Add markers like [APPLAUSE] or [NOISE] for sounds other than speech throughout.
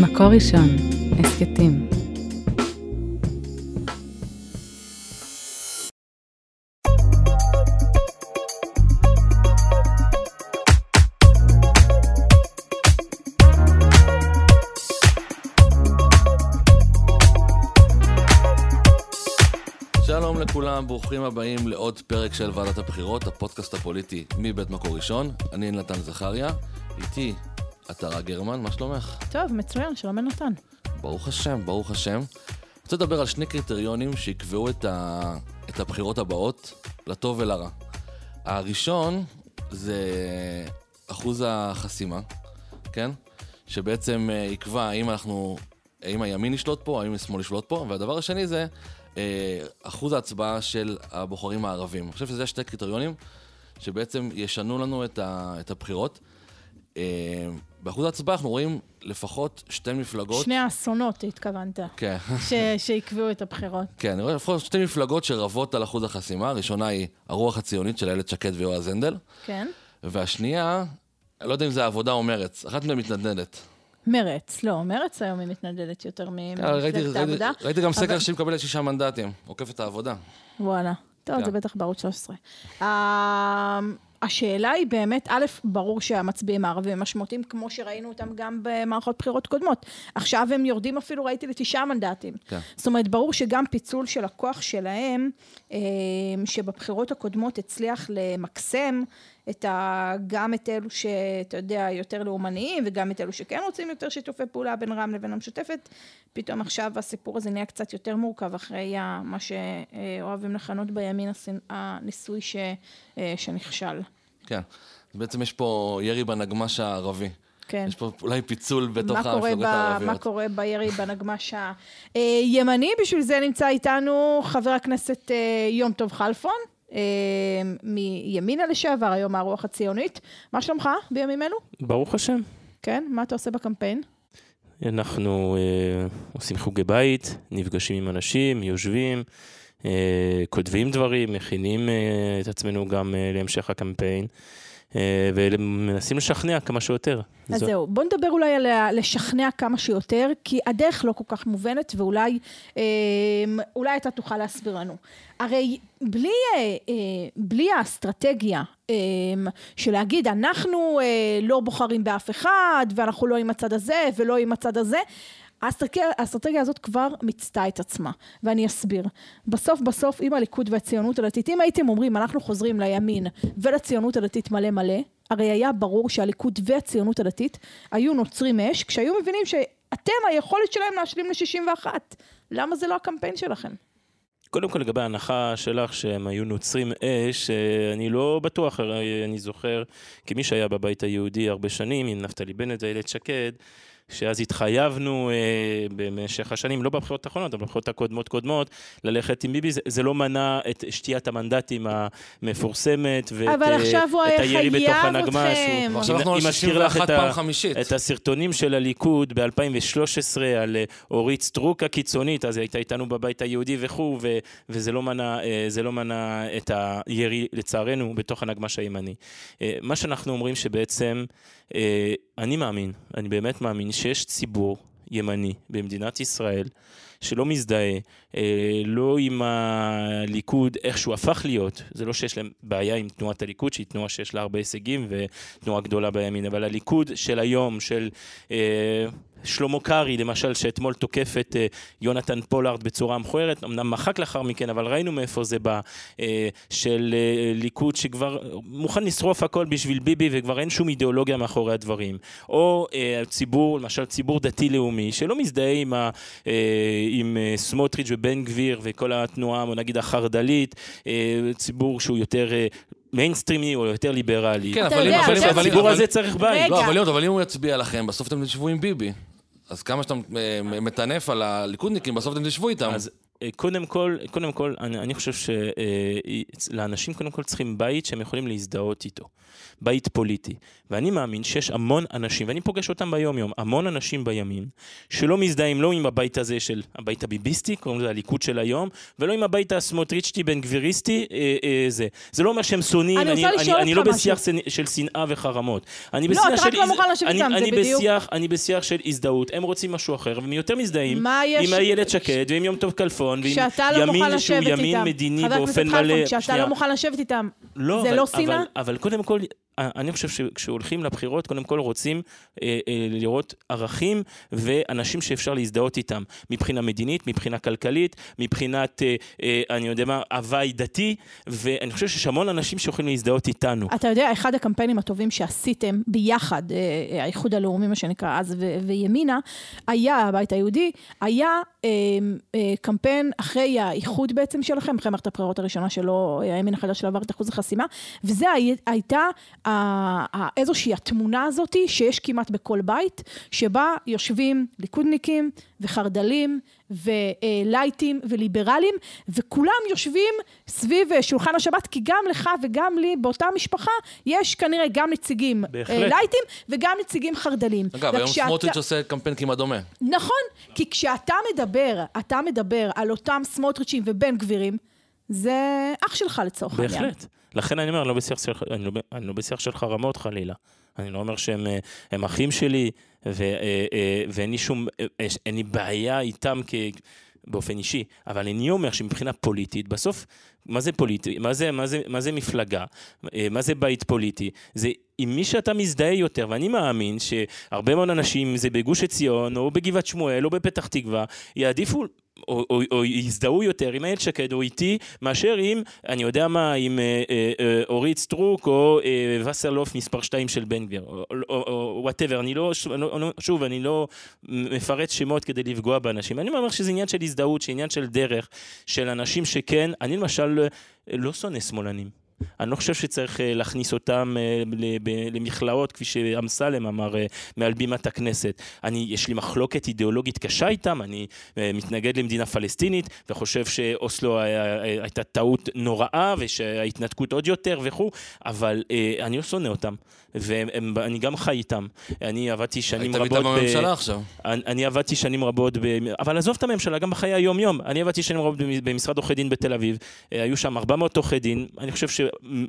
מקור ראשון, הסכתים. שלום לכולם, ברוכים הבאים לעוד פרק של ועדת הבחירות, הפודקאסט הפוליטי מבית מקור ראשון. אני נתן זכריה, איתי עטרה גרמן, מה שלומך? טוב, מצוין, שלום נתן. ברוך השם, ברוך השם. רוצה לדבר על שני קריטריונים שיקבעו את, ה... את הבחירות הבאות, לטוב ולרע. הראשון זה אחוז החסימה, כן? שבעצם אה, יקבע האם אנחנו, האם הימין ישלוט פה, האם השמאל ישלוט פה, והדבר השני זה אה, אחוז ההצבעה של הבוחרים הערבים. אני חושב שזה שתי קריטריונים שבעצם ישנו לנו את, ה... את הבחירות. אה, באחוז ההצבעה אנחנו רואים לפחות שתי מפלגות. שני האסונות התכוונת. כן. ש- שיקבעו את הבחירות. כן, אני רואה לפחות שתי מפלגות שרבות על אחוז החסימה. הראשונה היא הרוח הציונית של איילת שקד ויועז הנדל, כן. והשנייה, אני לא יודע אם זה העבודה או מרץ, אחת מהן מתנדנדת. מרץ, לא, מרץ היום היא מתנדדת יותר כן, ראיתי, ממפלגת העבודה. ראיתי גם סקר שהיא מקבלת שישה מנדטים, עוקפת העבודה. וואלה. טוב, כן. זה בטח בערוץ 13. השאלה היא באמת, א', ברור שהמצביעים הערבים משמעותיים, כמו שראינו אותם גם במערכות בחירות קודמות. עכשיו הם יורדים אפילו, ראיתי, לתשעה מנדטים. כן. זאת אומרת, ברור שגם פיצול של הכוח שלהם, אה, שבבחירות הקודמות הצליח למקסם את ה, גם את אלו שאתה יודע, יותר לאומניים, וגם את אלו שכן רוצים יותר שיתופי פעולה בין רע"מ לבין המשותפת, פתאום עכשיו הסיפור הזה נהיה קצת יותר מורכב אחרי מה שאוהבים לכנות בימין הניסוי ש, אה, שנכשל. כן. אז בעצם יש פה ירי בנגמש הערבי. כן. יש פה אולי פיצול בתוך מה קורה, המפלגות ב, הערביות. מה קורה בירי בנגמש הימני? בשביל זה נמצא איתנו חבר הכנסת אה, יום טוב כלפון, אה, מימינה לשעבר, היום הרוח הציונית. מה שלומך בימים אלו? ברוך השם. כן, מה אתה עושה בקמפיין? אנחנו אה, עושים חוגי בית, נפגשים עם אנשים, יושבים, אה, כותבים דברים, מכינים אה, את עצמנו גם אה, להמשך הקמפיין, אה, ומנסים לשכנע כמה שיותר. אז זו- זהו, בוא נדבר אולי על לשכנע כמה שיותר, כי הדרך לא כל כך מובנת, ואולי אה, אולי אתה תוכל להסביר לנו. הרי בלי, אה, אה, בלי האסטרטגיה אה, של להגיד, אנחנו אה, לא בוחרים באף אחד, ואנחנו לא עם הצד הזה ולא עם הצד הזה, האסטרטגיה, הזאת כבר מיצתה את עצמה, ואני אסביר. בסוף בסוף, אם הליכוד והציונות הדתית, אם הייתם אומרים, אנחנו חוזרים לימין ולציונות הדתית מלא מלא, הרי היה ברור שהליכוד והציונות הדתית היו נוצרים אש, כשהיו מבינים שאתם, היכולת שלהם להשלים ל-61. למה זה לא הקמפיין שלכם? קודם כל לגבי ההנחה שלך שהם היו נוצרים אש, אה, אני לא בטוח, הרי אני זוכר כמי שהיה בבית היהודי הרבה שנים עם נפתלי בנט ואיילת שקד, שאז התחייבנו אה, במשך השנים, לא בבחירות האחרונות, אבל בבחירות הקודמות קודמות, ללכת עם ביבי, זה, זה לא מנע את שתיית המנדטים המפורסמת, ואת אבל אה, עכשיו הוא את היה הירי בתוך חייב הנגמ"ש. אתכם. הוא- ועכשיו אם- אנחנו על אם אזכיר לך 61 את ה- פעם חמישית. את הסרטונים של הליכוד ב-2013 על אה, אורית סטרוק הקיצונית, אז היא הייתה איתנו בבית היהודי וכו', ו- וזה לא מנע, אה, זה לא מנע את הירי, לצערנו, בתוך הנגמ"ש הימני. אה, מה שאנחנו אומרים שבעצם, אה, אני מאמין, אני באמת מאמין שיש ציבור ימני במדינת ישראל, שלא מזדהה, אה, לא עם הליכוד, איך שהוא הפך להיות, זה לא שיש להם בעיה עם תנועת הליכוד, שהיא תנועה שיש לה הרבה הישגים ותנועה גדולה בימין, אבל הליכוד של היום, של אה, שלמה קרעי, למשל, שאתמול תוקף את אה, יונתן פולארד בצורה מכוערת, אמנם מחק לאחר מכן, אבל ראינו מאיפה זה בא, אה, של אה, ליכוד שכבר מוכן לשרוף הכל בשביל ביבי וכבר אין שום אידיאולוגיה מאחורי הדברים. או ציבור, למשל ציבור דתי-לאומי, שלא מזדהה עם, ה, עם סמוטריץ' ובן גביר וכל התנועה, בוא נגיד, החרד"לית, ציבור שהוא יותר... מיינסטרימי או יותר ליברלי. כן, אבל אם... הציבור הזה צריך בית. רגע. לא, אבל להיות, אבל אם הוא יצביע לכם, בסוף אתם תשבו עם ביבי. אז כמה שאתה אה, מטנף על הליכודניקים, בסוף אתם תשבו איתם. אז קודם כל, קודם כל, אני, אני חושב שלאנשים קודם כל צריכים בית שהם יכולים להזדהות איתו. בית פוליטי. ואני מאמין שיש המון אנשים, ואני פוגש אותם ביום-יום, המון אנשים בימין, שלא מזדהים לא עם הבית הזה של הבית הביביסטי, קוראים לזה הליכוד של היום, ולא עם הבית הסמוטריצ'טי בן גביריסטי, אה, אה, זה. זה לא אומר שהם שונאים, אני אני, לשאול אני, אני לא בשיח. שנ- של שנאה וחרמות. אני לא, אתה רק של לא הז- מוכן לשבת אני, איתם, זה אני בדיוק. בשיח, אני בשיח של הזדהות, הם רוצים משהו אחר, והם יותר מזדהים יש- עם איילת שקד ועם יום טוב כלפון, ועם כשאתה לא ימין שהוא ימין איתם. מדיני חבר הכנסת באופן כלפון, מלא. כשאתה שנייה. לא מוכן לשבת איתם, לא, זה אבל, לא שנאה? אבל, אבל קודם כל, אני חושב שכשהולכים לבחירות, קודם כל רוצים אה, אה, לראות ערכים ואנשים שאפשר להזדהות איתם, מבחינה מדינית, מבחינה כלכלית, מבחינת, אה, אה, אני יודע מה, הוואי דתי, ואני חושב שיש המון אנשים שיכולים להזדהות איתנו. אתה יודע, אחד הקמפיינים הטובים שעשיתם ביחד, אה, האיחוד הלאומי, מה שנקרא אז, ו- וימינה, היה, הבית היהודי, היה אה, אה, קמפיין אחרי האיחוד בעצם שלכם, אחרי מערכת הבחירות הראשונה שלו, אה, הימין החדש שלו עבר את אחוז החסימה, וזה הי- הייתה איזושהי התמונה הזאתי שיש כמעט בכל בית, שבה יושבים ליכודניקים וחרד"לים ולייטים וליברלים, וכולם יושבים סביב אה, שולחן השבת, כי גם לך וגם לי באותה משפחה יש כנראה גם נציגים בהחלט. אה, לייטים וגם נציגים חרד"לים. אגב, היום וכשאתה- סמוטריץ' עושה קמפיין כמעט דומה. נכון, כי כשאתה מדבר, אתה מדבר על אותם סמוטריצ'ים ובן גבירים, זה אח שלך לצורך העניין. בהחלט. לכן אני אומר, אני לא בשיח של, אני לא, אני לא בשיח של חרמות חלילה. אני לא אומר שהם אה, אחים שלי, ו, אה, אה, ואין לי שום, אין לי בעיה איתם כ... באופן אישי, אבל אני אומר שמבחינה פוליטית, בסוף, מה זה פוליטי? מה זה, מה זה, מה זה מפלגה? מה זה בית פוליטי? זה עם מי שאתה מזדהה יותר, ואני מאמין שהרבה מאוד אנשים, אם זה בגוש עציון, או בגבעת שמואל, או בפתח תקווה, יעדיפו... או, או, או יזדהו יותר עם איילת שקד או איתי, מאשר עם, אני יודע מה, עם אה, אה, אה, אורית סטרוק או וסרלוף מספר 2 של בן גביר, או וואטאבר, אני לא, ש- לא, שוב, אני לא מפרט שמות כדי לפגוע באנשים, אני אומר שזה עניין של הזדהות, שעניין של דרך, של אנשים שכן, אני למשל לא שונא שמאלנים. אני לא חושב שצריך אה, להכניס אותם אה, ב- למכלאות, כפי שאמסלם אמר אה, מעל בימת הכנסת. אני, יש לי מחלוקת אידיאולוגית קשה איתם, אני מתנגד למדינה פלסטינית, וחושב שאוסלו הייתה טעות נוראה, ושההתנתקות עוד יותר וכו', אבל אני לא שונא אותם, ואני גם חי איתם. אני עבדתי שנים היית רבות... איתם ב- בממשלה עכשיו. אני, אני עבדתי שנים רבות, ב... אבל עזוב את הממשלה, גם בחיי היום-יום. אני עבדתי שנים רבות במ- במשרד עורכי דין בתל אביב, היו שם 400 עורכי דין, אני חושב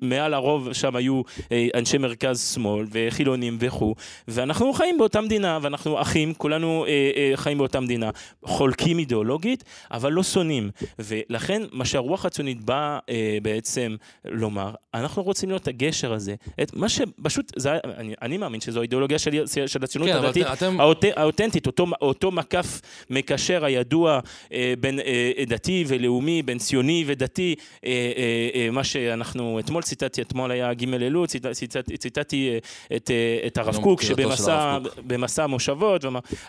שמעל הרוב שם היו אה, אנשי מרכז שמאל וחילונים וכו', ואנחנו חיים באותה מדינה, ואנחנו אחים, כולנו אה, אה, חיים באותה מדינה, חולקים אידיאולוגית, אבל לא שונאים. ולכן מה שהרוח הציונית באה אה, בעצם לומר, אנחנו רוצים להיות הגשר הזה. את מה שפשוט, זה, אני, אני מאמין שזו האידיאולוגיה של, של הציונות כן, הדתית. אתם- האות- האותנטית, אותו, אותו מקף מקשר הידוע אה, בין אה, דתי ולאומי, בין ציוני ודתי, אה, אה, אה, מה שאנחנו, אתמול ציטטתי, אתמול היה ג' אלול, ציט, ציטט, ציטטתי אה, את, אה, את הרב קוק, שבמסע המושבות,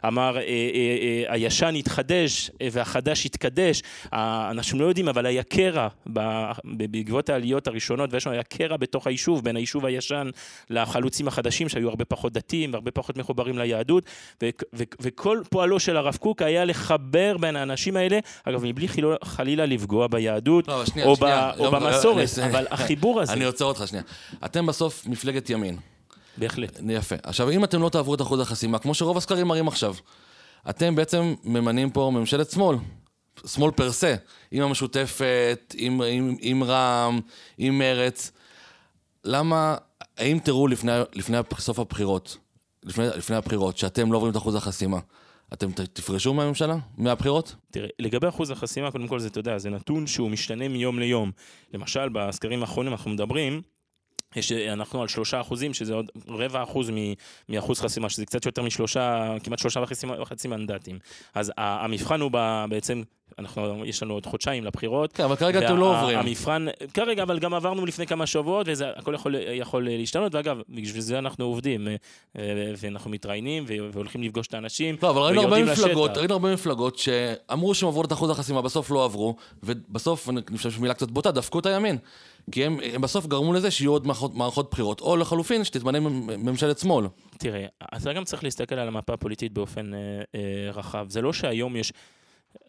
אמר, אה, הישן יתחדש אה, והחדש יתקדש, אה, אנשים לא יודעים, אבל היה קרע בעקבות העליות הראשונות, ויש לנו היה קרע בתוך היישוב, בין היישוב הישן לחלוצים החדשים, שהיו הרבה פחות דתיים והרבה פחות מחוברים ליהדות, ו- ו- וכל פועלו של הרב קוק היה לחבר בין האנשים האלה, אגב, מבלי חלילה לפגוע ביהדות, לא, שנייה, או, ב- שנייה. או לא, במסורת, אני- אבל החיבור הזה, אני עוצר אותך שנייה. אתם בסוף מפלגת ימין. בהחלט. יפה. עכשיו, אם אתם לא תעברו את אחוז החסימה, כמו שרוב הסקרים מראים עכשיו, אתם בעצם ממנים פה ממשלת שמאל. שמאל פר סה, עם המשותפת, עם, עם, עם רע"מ, עם מרץ. למה, האם תראו לפני, לפני סוף הבחירות, לפני, לפני הבחירות, שאתם לא עוברים את אחוז החסימה, אתם תפרשו מהממשלה? מהבחירות? תראה, לגבי אחוז החסימה, קודם כל זה, אתה יודע, זה נתון שהוא משתנה מיום ליום. למשל, בסקרים האחרונים אנחנו מדברים, יש, אנחנו על שלושה אחוזים, שזה עוד רבע אחוז מ- מאחוז חסימה, שזה קצת יותר משלושה, כמעט שלושה וחצי, וחצי מנדטים. אז המבחן הוא ב- בעצם, אנחנו, יש לנו עוד חודשיים לבחירות. כן, אבל כרגע אתם לא וה- עוברים. המבחן, כרגע, אבל גם עברנו לפני כמה שבועות, וזה הכל יכול, יכול להשתנות, ואגב, בשביל זה אנחנו עובדים, אה, ואנחנו מתראיינים, והולכים לפגוש את האנשים, לא, אבל ראינו הרבה מפלגות. ראינו הרבה מפלגות שאמרו שהם עברו את אחוז החסימה, בסוף לא עברו, ובסוף, אני חושב שמילה קצת בוטה, דפקו את הימין. כי הם, הם בסוף גרמו לזה שיהיו עוד מערכות, מערכות בחירות, או לחלופין, שתתמנה ממשלת שמאל. תראה, אתה גם צריך להסתכל על המפה הפוליטית באופן אה, אה, רחב. זה לא שהיום יש...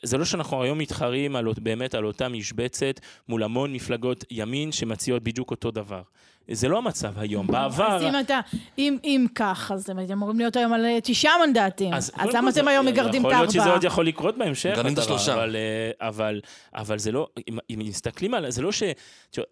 זה לא שאנחנו היום מתחרים על, באמת על אותה משבצת מול המון מפלגות ימין שמציעות בדיוק אותו דבר. זה לא המצב היום. בעבר... אז אם אתה, אם, אם כך, אז אתם אמורים להיות היום על אה, תשעה מנדטים. אז, אז למה אתם היום מגרדים את הארבעה? יכול להיות שזה עוד יכול לקרות בהמשך. מגרדים את השלושה. אבל, אה, אבל, אבל זה לא, אם, אם מסתכלים על זה, לא ש...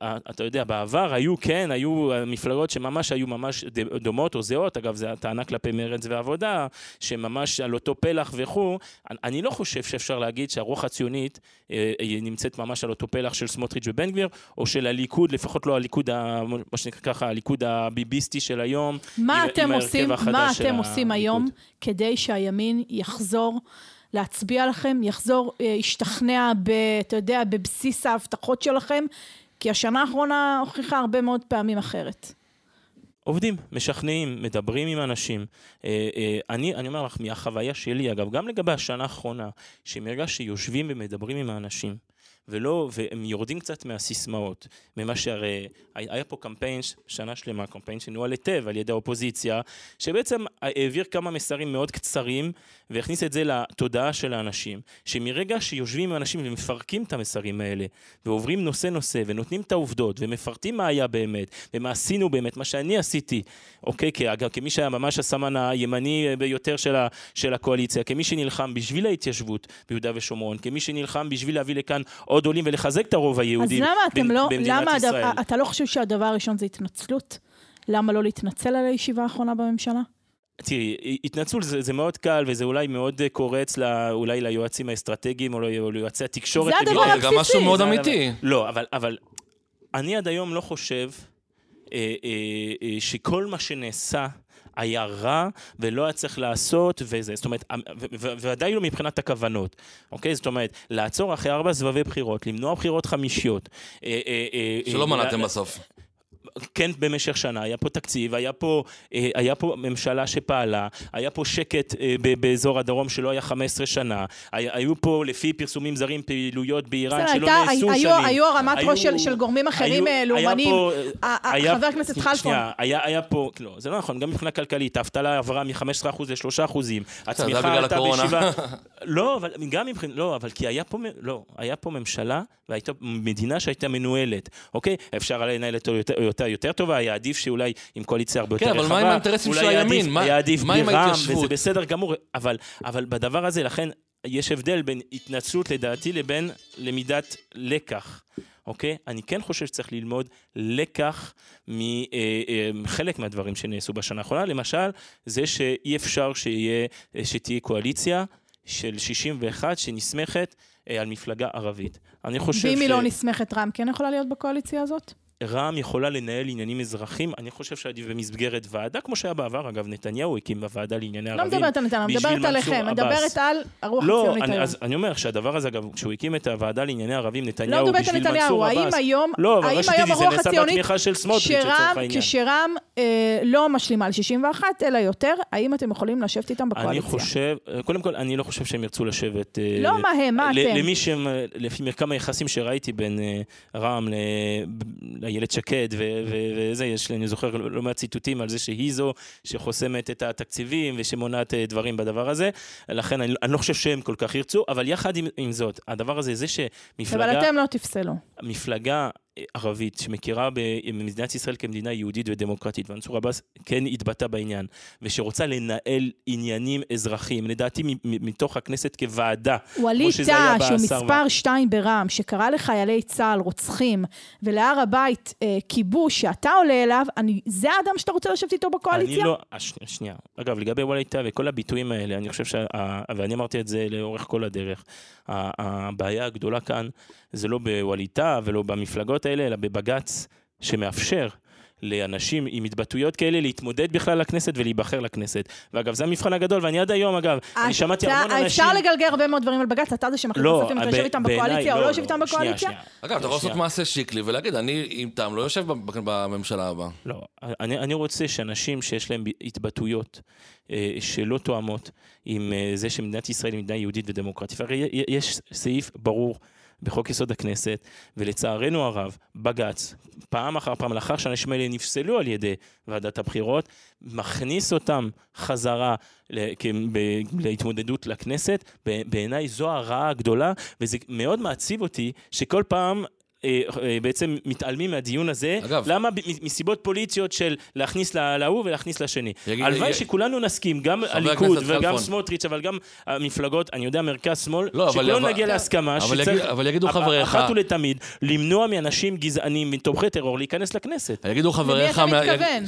אתה יודע, בעבר היו, כן, היו מפלגות שממש היו ממש דומות או זהות, אגב, זו הטענה כלפי מרצ ועבודה, שממש על אותו פלח וכו', אני לא חושב שאפשר להגיד שהרוח הציונית אה, נמצאת ממש על אותו פלח של סמוטריץ' ובן גביר, או של הליכוד, לפחות לא הליכוד, מה שנקרא ככה, הליכוד הביביסטי של היום. מה עם, אתם עם עושים, מה אתם עושים היום כדי שהימין יחזור להצביע לכם, יחזור, אה, ישתכנע, ב, אתה יודע, בבסיס ההבטחות שלכם, כי השנה האחרונה הוכיחה הרבה מאוד פעמים אחרת. עובדים, משכנעים, מדברים עם אנשים. אה, אה, אני, אני אומר לך, מהחוויה שלי, אגב, גם לגבי השנה האחרונה, שמרגע שיושבים ומדברים עם האנשים, ולא, והם יורדים קצת מהסיסמאות, ממה שהרי היה פה קמפיין, שנה שלמה, קמפיין שנוהל היטב על ידי האופוזיציה, שבעצם העביר כמה מסרים מאוד קצרים, והכניס את זה לתודעה של האנשים, שמרגע שיושבים עם אנשים ומפרקים את המסרים האלה, ועוברים נושא נושא, ונותנים את העובדות, ומפרטים מה היה באמת, ומה עשינו באמת, מה שאני עשיתי, אוקיי, אגב, כמי שהיה ממש הסמן הימני ביותר של, ה, של הקואליציה, כמי שנלחם בשביל ההתיישבות ביהודה ושומרון, כמי שנלחם בשביל להביא לכאן עוד עולים ולחזק את הרוב היהודי אז למה אתם לא, למה הדבר, אתה לא חושב שהדבר הראשון זה התנצלות? למה לא להתנצל על הישיבה האחרונה בממשלה? תראי, התנצלות זה, זה מאוד קל וזה אולי מאוד קורץ לא, אולי ליועצים האסטרטגיים או, או ליועצי התקשורת. זה הדבר הבסיסי. זה גם משהו מאוד אמיתי. לא, אבל, אבל אני עד היום לא חושב אה, אה, אה, שכל מה שנעשה היה רע ולא היה צריך לעשות וזה, זאת אומרת, ודאי לא מבחינת הכוונות, אוקיי? זאת אומרת, לעצור אחרי ארבע סבבי בחירות, למנוע בחירות חמישיות. אה, אה, אה, שלא מנעתם בסוף. כן במשך שנה, היה פה תקציב, היה פה, אה, היה פה ממשלה שפעלה, היה פה שקט אה, באזור הדרום שלא היה 15 שנה, היו פה לפי פרסומים זרים פעילויות באיראן שלא הייתה, נעשו היו, שנים. היו הרמת ראש של, של גורמים אחרים אה, לאומנים, חבר הכנסת חלפון. היה, היה פה, לא, זה לא נכון, גם מבחינה כלכלית, האבטלה עברה מ-15% ל-3%, הצמיחה הייתה בישיבה, [LAUGHS] לא, אבל גם מבחינת, לא, אבל כי היה פה, לא, היה פה ממשלה והייתה מדינה שהייתה מנוהלת, אוקיי? אפשר לנהל אותו יותר, יותר, יותר טובה, היה עדיף שאולי עם קואליציה הרבה יותר רחבה. כן, אבל מה עם האינטרסים של הימין? מה, היה עדיף ברם, וזה בסדר גמור, אבל, אבל בדבר הזה, לכן יש הבדל בין התנצלות לדעתי לבין למידת לקח. אוקיי? אני כן חושב שצריך ללמוד לקח מחלק אה, אה, מהדברים שנעשו בשנה האחרונה. למשל, זה שאי אפשר שיהיה, שתהיה קואליציה של 61 שנסמכת אה, על מפלגה ערבית. אני חושב ואם ש... היא לא נסמכת, רע"מ כן יכולה להיות בקואליציה הזאת? רע"מ יכולה לנהל עניינים אזרחים, אני חושב שעדיף במסגרת ועדה, כמו שהיה בעבר, אגב, נתניהו הקים בוועדה לענייני לא ערבים. לא מדברת על נתניהו, מדברת עליכם, מדברת על הרוח לא, הציונית אני, היום. אז אני אומר שהדבר הזה, אגב, כשהוא הקים את הוועדה לענייני ערבים, נתניהו, לא בשביל מנסור עבאס... האם היום, לא, אבל רציתי, זה נעשה בתמיכה של סמוטריץ' לצורך העניין. כשרע"מ אה, לא משלימה על 61, אלא יותר, האם אתם יכולים לשבת איתם בקואליציה? אני חושב, קודם כל, אני לא חושב שהם ירצו לשבת... אה, לא מה הם, מה אתם? למי שהם, לפי מרקם היחסים שראיתי בין אה, רע"מ לאיילת שקד וזה, יש אני זוכר לא מעט ציטוטים על זה שהיא זו שחוסמת את התקציבים ושמונעת אה, דברים בדבר הזה, לכן אני, אני לא חושב שהם כל כך ירצו, אבל יחד עם, עם זאת, הדבר הזה, זה שמפלגה... אבל אתם לא תפסלו. מפלגה ערבית שמכירה במדינת ישראל כמדינה יהודית ודמוקרטית, ומנסור עבאס כן התבטא בעניין, ושרוצה לנהל עניינים אזרחיים, לדעתי מתוך הכנסת כוועדה, ווליד טאה, שהוא מספר שתיים ברע"מ, שקרא לחיילי צה"ל רוצחים, ולהר הבית אה, כיבוש שאתה עולה אליו, אני, זה האדם שאתה רוצה לשבת איתו בקואליציה? אני לא, הש, שנייה. אגב, לגבי ווליד טאה וכל הביטויים האלה, אני חושב שה... ואני אמרתי את זה לאורך כל הדרך, הבעיה הגדולה כאן זה לא בווליד טאה ולא במפלגות האלה, אלא בבג"ץ שמאפשר לאנשים עם התבטאויות כאלה להתמודד בכלל לכנסת ולהיבחר לכנסת. ואגב, זה המבחן הגדול, ואני עד היום, אגב, אני שמעתי המון אנשים... אפשר לגלגל הרבה מאוד דברים על בג"ץ, אתה זה שמחליט בסוף אם אתה יושב איתם בקואליציה או לא, לא יושב איתם בקואליציה? אגב, אתה יכול לעשות מעשה שיקלי ולהגיד, אני עם טעם לא יושב בממשלה הבאה. לא, אני רוצה שאנשים שיש להם התבטאויות אה, שלא תואמות עם אה, זה שמדינת ישראל היא מדינה יהודית ודמוקרטית, הרי יש סעיף ברור בחוק יסוד הכנסת, ולצערנו הרב, בג"ץ, פעם אחר פעם, לאחר שהאנשים האלה נפסלו על ידי ועדת הבחירות, מכניס אותם חזרה להתמודדות לכנסת. בעיניי זו הרעה הגדולה, וזה מאוד מעציב אותי שכל פעם... אה, אה, בעצם מתעלמים מהדיון הזה, אגב- למה? מסיבות פוליטיות של להכניס להוא ולהכניס לשני. הלוואי שכולנו נסכים, גם הליכוד וגם. סמוטריץ', אבל גם המפלגות, אני יודע, מרכז-שמאל, לא, שכולנו אבל- נגיע להסכמה אבל שצריך יגיד- אבל יגידו חבריך- אחת ולתמיד למנוע מאנשים גזענים, מתומכי טרור, להיכנס לכנסת. יגידו למי חבריך... אתה מה- מתכוון?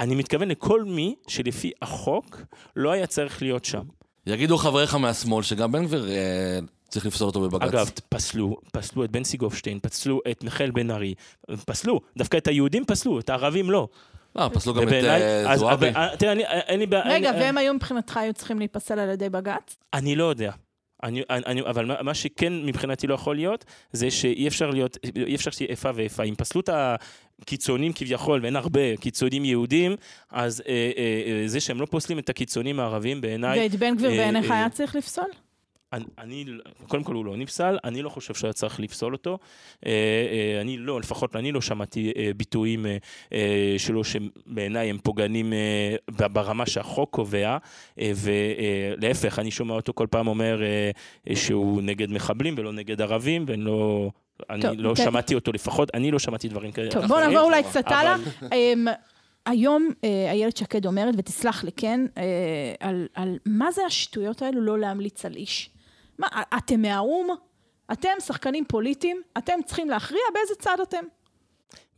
אני מתכוון לכל מי שלפי החוק לא היה צריך להיות שם. יגידו חבריך מהשמאל שגם בן גביר אה, צריך לפסול אותו בבג"ץ. אגב, פסלו, פסלו את בנצי גופשטיין, פסלו את מיכאל בן ארי, פסלו, דווקא את היהודים פסלו, את הערבים לא. לא, פסלו גם את אה, זועבי. אבל- תראה, אני- אין לי בעיה... רגע, והם היו מבחינתך היו צריכים להיפסל על ידי בג"ץ? אני לא יודע. אני, אני, אבל מה, מה שכן מבחינתי לא יכול להיות, זה שאי אפשר להיות, אי אפשר שתהיה איפה ואיפה. אם פסלו את הקיצונים כביכול, ואין הרבה קיצונים יהודים, אז אה, אה, אה, זה שהם לא פוסלים את הקיצונים הערבים בעיניי, ואת בן גביר אה, בעיניך אה, היה צריך לפסול? אני, אני, קודם כל הוא לא נפסל, אני לא חושב שהיה צריך לפסול אותו. אה, אה, אני לא, לפחות אני לא שמעתי אה, ביטויים שלו שבעיניי הם פוגענים ברמה שהחוק קובע, ולהפך, אני שומע אותו כל פעם אומר שהוא נגד מחבלים ולא נגד ערבים, ואני לא... אני טוב, לא כן. שמעתי אותו, לפחות אני לא שמעתי דברים כאלה. טוב, בוא נעבור אולי. קצת הלאה. אמ, היום איילת שקד אומרת, ותסלח לי, כן, על, על מה זה השטויות האלו לא להמליץ על איש. מה, אתם מהאו"ם? אתם שחקנים פוליטיים? אתם צריכים להכריע באיזה צד אתם?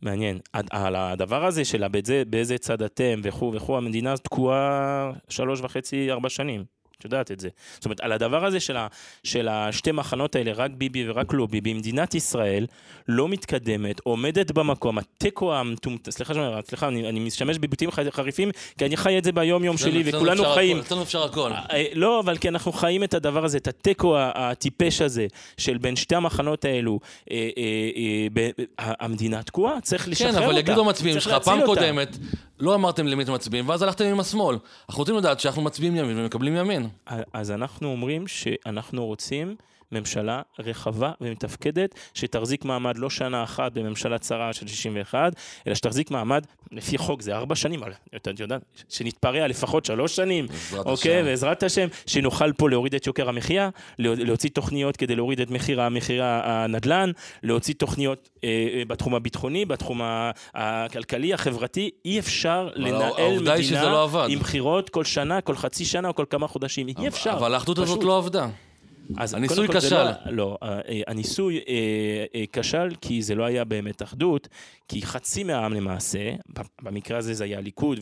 מעניין. על הדבר הזה של באיזה צד אתם וכו' וכו', המדינה תקועה שלוש וחצי, ארבע שנים. את יודעת את זה. זאת אומרת, על הדבר הזה של, ה, של השתי מחנות האלה, רק ביבי ורק לא ביבי, מדינת ישראל לא מתקדמת, עומדת במקום, התיקו המטומטם, סליחה, שאני אומר, סליחה, אני, אני משתמש בביטויים חריפים, כי אני חי את זה ביום-יום שלי, וכולנו אפשר חיים. אצלנו אפשר הכל. אה, לא, אבל כי אנחנו חיים את הדבר הזה, את התיקו הטיפש הזה, של בין שתי המחנות האלו, אה, אה, אה, ב- ה- המדינה תקועה, צריך לשחרר כן, אותה. אבל יגידו המצביעים שלך, פעם. קודמת, לא אמרתם למי אתם מצביעים, ואז הלכתם עם השמאל. אנחנו רוצים לדעת שאנחנו מצביעים ימין ומקבלים ימין. אז אנחנו אומרים שאנחנו רוצים ממשלה רחבה ומתפקדת, שתחזיק מעמד לא שנה אחת בממשלה צרה של 61, אלא שתחזיק מעמד, לפי חוק זה ארבע שנים, אבל אתה יודע, שנתפרע לפחות שלוש שנים, אוקיי, השם. בעזרת השם, שנוכל פה להוריד את יוקר המחיה, לה- להוציא תוכניות כדי להוריד את מחיר הנדל"ן, להוציא תוכניות אה, אה, בתחום הביטחוני, בתחום הכלכלי, החברתי, אי אפשר לנהל מדינה לא. עם בחירות כל שנה, כל חצי שנה או כל כמה חודשים, אי אפשר. אבל האחדות הזאת. לא עבדה. אז הניסוי כשל. לא- לא, אה, אה, הניסוי אה, כשל כי זה לא היה באמת אחדות, כי חצי מהעם למעשה, במקרה הזה זה היה הליכוד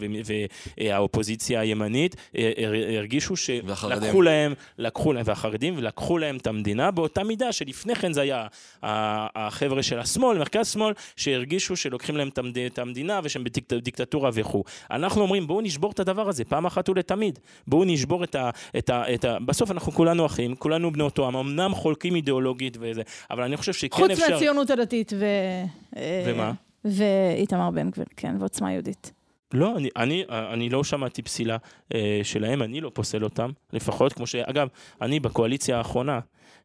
והאופוזיציה הימנית, הר- הרגישו. שלקחו להם, לקחו להם, והחרדים, ולקחו להם את המדינה באותה מידה שלפני כן זה היה החבר'ה של השמאל, מרכז שמאל, שהרגישו שלוקחים להם את המדינה ושהם בדיקטטורה וכו'. אנחנו אומרים בואו נשבור את הדבר הזה פעם אחת ולתמיד. בואו נשבור את ה... את ה, את ה בסוף אנחנו כולנו אחים, כולנו בני אותו עם, אמנם חולקים אידיאולוגית וזה, אבל אני חושב שכן חוץ אפשר... מהציונות הדתית ו... אה, ומה? ואיתמר בן גביר, כן, ועוצמה יהודית. לא, אני, אני, אני לא שמעתי פסילה אה, שלהם, אני לא פוסל אותם, לפחות כמו ש... אגב, אני בקואליציה האחרונה,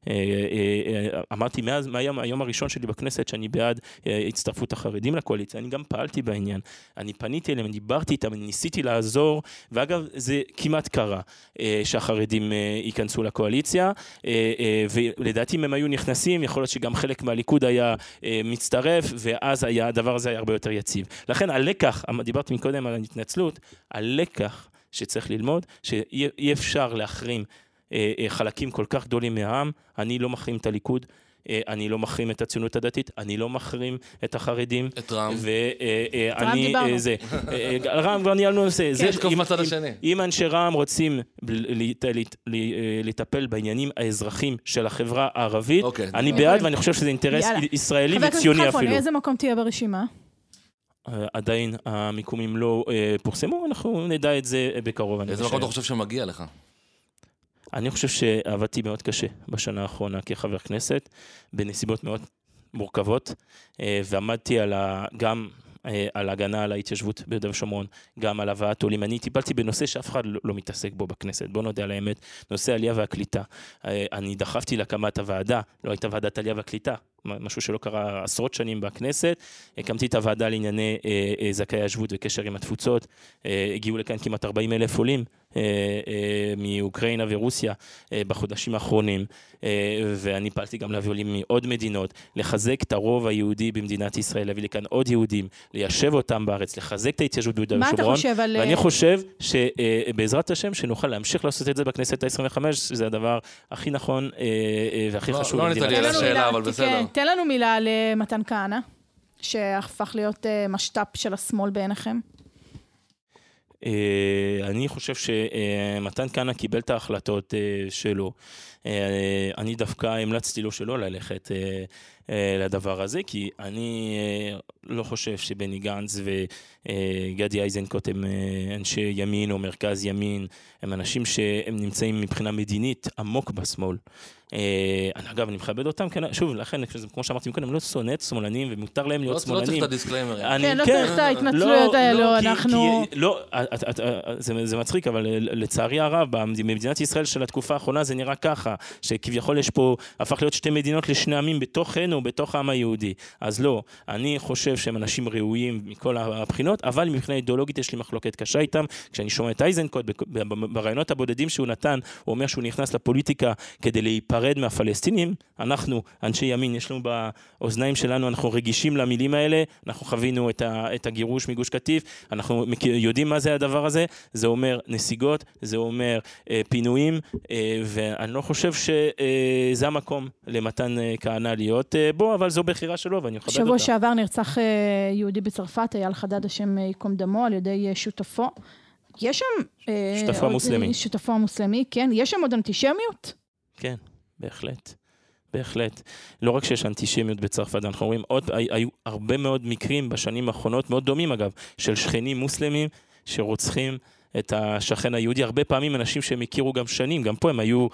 אה, אה, אה, אמרתי מאז, מהיום היום הראשון שלי בכנסת שאני בעד אה, הצטרפות החרדים לקואליציה, אני גם פעלתי בעניין. אני פניתי אליהם, דיברתי איתם, אני ניסיתי לעזור, ואגב, זה כמעט קרה אה, שהחרדים אה, ייכנסו לקואליציה, אה, אה, ולדעתי אם הם היו נכנסים, יכול להיות שגם חלק מהליכוד היה אה, מצטרף, ואז היה, הדבר הזה היה הרבה יותר יציב. לכן הלקח, אמ- דיברתי מקודם על ההתנצלות, הלקח שצריך ללמוד, שאי אי אפשר להחרים אה, אה, חלקים כל כך גדולים מהעם, אני לא מחרים את הליכוד. אה, אני לא מחרים את הציונות הדתית, אני לא מחרים את החרדים. את רע"מ. ואני, דיברנו. זה, אה, אה, [LAUGHS] רע"מ כבר ניהלנו נושא. זה- תתקוף אם- מהצד השני. אם אנשי רע"מ רוצים אה, לטפל בעניינים האזרחיים של החברה הערבית, אוקיי. אני בעד. ואני חושב שזה אינטרס יאללה. ישראלי חבר הכנסת וציוני כלפון, אפילו. איזה מקום תהיה ברשימה? אה, עדיין המיקומים לא אה, פורסמו, אנחנו נדע את זה אה, בקרוב. איזה. מקום אתה חושב שמגיע לך? אני חושב שעבדתי מאוד קשה בשנה האחרונה כחבר כנסת, בנסיבות מאוד מורכבות, ועמדתי על ה... גם על הגנה על ההתיישבות ביהודה ושומרון, גם על הבאת עולים. אני טיפלתי בנושא שאף אחד לא, לא מתעסק בו בכנסת, בוא נודה על האמת, נושא העלייה והקליטה. אני דחפתי להקמת הוועדה, לא הייתה ועדת עלייה והקליטה, משהו שלא קרה עשרות שנים בכנסת. הקמתי את הוועדה לענייני אה, אה, זכאי השבות וקשר עם התפוצות. אה, הגיעו לכאן כמעט 40 אלף עולים מאוקראינה ורוסיה אה, בחודשים האחרונים, אה, ואני פעלתי גם להביא עולים מעוד מדינות, לחזק את הרוב היהודי במדינת ישראל, להביא לכאן עוד יהודים, ליישב אותם בארץ, לחזק את ההתיישבות ביהודה ושומרון. מה אתה חושב על... ואני חושב שבעזרת השם, שנוכל להמשיך לעשות את זה בכנסת ה-25, זה הדבר הכי נכון אה, אה, והכי לא- חשוב לא במדינת ענית לי על ישראל. השאלה, אבל כן, בסדר. תן לנו מילה על אה, מתן כהנא, שהפך להיות אה, משת"פ של השמאל בעיניכם. אה, אני חושב שמתן כהנא קיבל את ההחלטות אה, שלו. אה, אני דווקא המלצתי לו שלא ללכת אה, אה, לדבר הזה, כי אני אה, לא חושב שבני גנץ וגדי איזנקוט הם אה, אנשי ימין או מרכז ימין, הם אנשים שהם נמצאים מבחינה מדינית עמוק בשמאל. אה, אני, אגב, אני מכבד אותם, כן, שוב, לכן, כמו שאמרתי קודם, הם לא שונא את שמאלנים, ומותר להם לא להיות לא צריך שמאלנים. את הדיסקליימרים. אני- כן, לא צריך את ההתנצלויות לא, האלו, לא, אנחנו- לא, זה מצחיק, אבל לצערי הרב, במדינת ישראל של התקופה האחרונה זה נראה ככה, שכביכול יש פה, הפך להיות שתי מדינות לשני עמים בתוכנו, בתוך העם היהודי. אז לא, אני חושב שהם אנשים ראויים מכל הבחינות, אבל מבחינה אידיאולוגית יש לי מחלוקת קשה איתם. כשאני שומע את ב- ברעיונות הבודדים שהוא נתן, הוא אומר שהוא נכנס לפוליטיקה כדי להיפרד מהפלסטינים. אנחנו, אנשי ימין, יש לנו באוזניים שלנו, אנחנו רגישים למילים האלה, אנחנו חווינו את, ה, את הגירוש מגוש קטיף, אנחנו יודעים מה זה הדבר הזה, זה אומר נסיגות, זה אומר אה, פינויים, אה, ואני לא חושב שזה המקום למתן אה, כהנא להיות אה, בו, אבל זו בחירה שלו ואני מכבד שבוע אותה. שעבר נרצח אה, יהודי בצרפת, אייל חדד, השם אה, ייקום דמו, על ידי אה, שותפו. יש שם... אה, שותפו המוסלמי. אה, שותפו המוסלמי, כן. יש שם עוד אנטישמיות? כן, בהחלט. בהחלט. לא רק שיש אנטישמיות בצרפת, אנחנו רואים עוד, הי- היו הרבה מאוד מקרים בשנים האחרונות, מאוד דומים אגב, של שכנים מוסלמים שרוצחים את השכן היהודי, הרבה פעמים אנשים שהם הכירו גם שנים, גם פה הם היו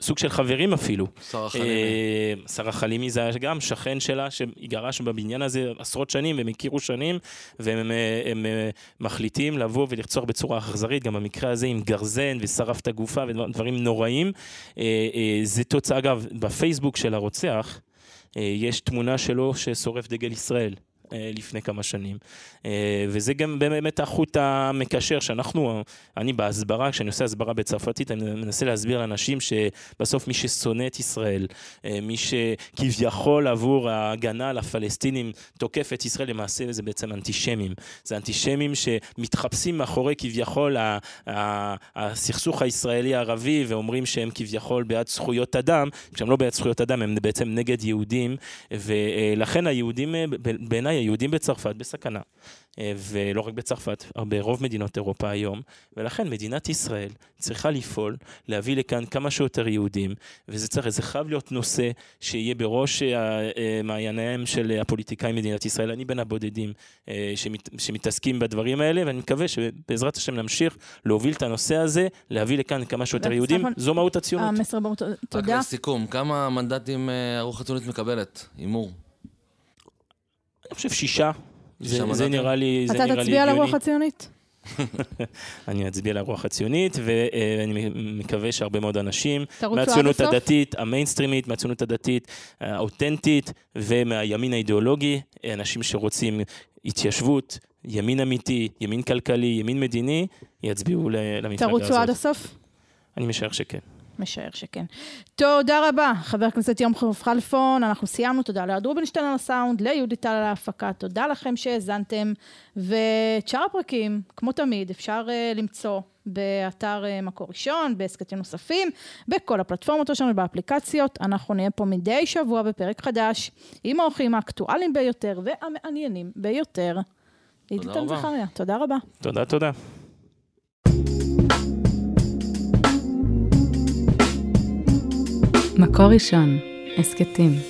סוג של חברים אפילו. שר החלימי. אה, שרה חלימי זה גם שכן שלה, שהיא גרה שם בבניין הזה עשרות שנים, והם הכירו שנים, והם אה, הם, אה, מחליטים לבוא ולרצוח בצורה אכזרית, גם במקרה הזה עם גרזן ושרף את הגופה ודברים נוראים. זה תוצאה, אגב, בפייסבוק של הרוצח, יש תמונה שלו ששורף דגל ישראל. אה, לפני כמה שנים. אה, וזה גם באמת החוט המקשר שאנחנו, אני בהסברה, כשאני עושה הסברה בצרפתית, אני מנסה להסביר לאנשים שבסוף מי ששונא את ישראל, אה, מי שכביכול עבור ההגנה על הפלסטינים תוקף את ישראל, למעשה זה בעצם אנטישמים. זה אנטישמים שמתחפשים מאחורי כביכול הסכסוך הישראלי-ערבי ואומרים שהם כביכול בעד זכויות אדם, כשהם לא בעד זכויות אדם, הם בעצם נגד יהודים, ולכן היהודים, בעיניי היהודים בצרפת בסכנה. אה, ולא רק בצרפת, ברוב מדינות אירופה היום, ולכן מדינת ישראל צריכה לפעול, להביא לכאן כמה שיותר יהודים, וזה צריך, זה חייב להיות נושא שיהיה בראש אה, אה, מעייניהם של הפוליטיקאים במדינת ישראל. אני בין הבודדים שמת, שמתעסקים בדברים האלה, ואני מקווה שבעזרת השם נמשיך להוביל את הנושא הזה, להביא לכאן כמה שיותר יהודים, זו מהות הציונות. המסר ברור, רק תודה. לסיכום, כמה מנדטים הרוח הציונית מקבלת? הימור. אני חושב שישה. זה, זה? נראה לי, זה אתה תצביע על הגיוני. הרוח הציונית? [LAUGHS] אני אצביע לרוח הציונית, ואני מקווה שהרבה מאוד אנשים, מהציונות? הדתית, המיינסטרימית, מהציונות הדתית האותנטית, ומהימין האידיאולוגי, אנשים שרוצים התיישבות, ימין אמיתי, ימין כלכלי, ימין מדיני, יצביעו למפלגה הזאת. תרוצו עד הסוף? אני משער שכן. משער שכן. תודה רבה, חבר הכנסת יום חוף חלפון, אנחנו סיימנו, תודה לארד רובינשטיין על הסאונד, ליהודי טל על ההפקה, תודה לכם שהאזנתם, ואת שאר הפרקים, כמו תמיד, אפשר uh, למצוא באתר uh, מקור ראשון, בהסכתים נוספים, בכל הפלטפורמות שלנו ובאפליקציות, אנחנו נהיה פה מדי שבוע בפרק חדש, עם האורחים האקטואליים ביותר והמעניינים ביותר. עידית רבה. זכריה, תודה רבה. תודה, תודה. מקור ראשון, הסכתים.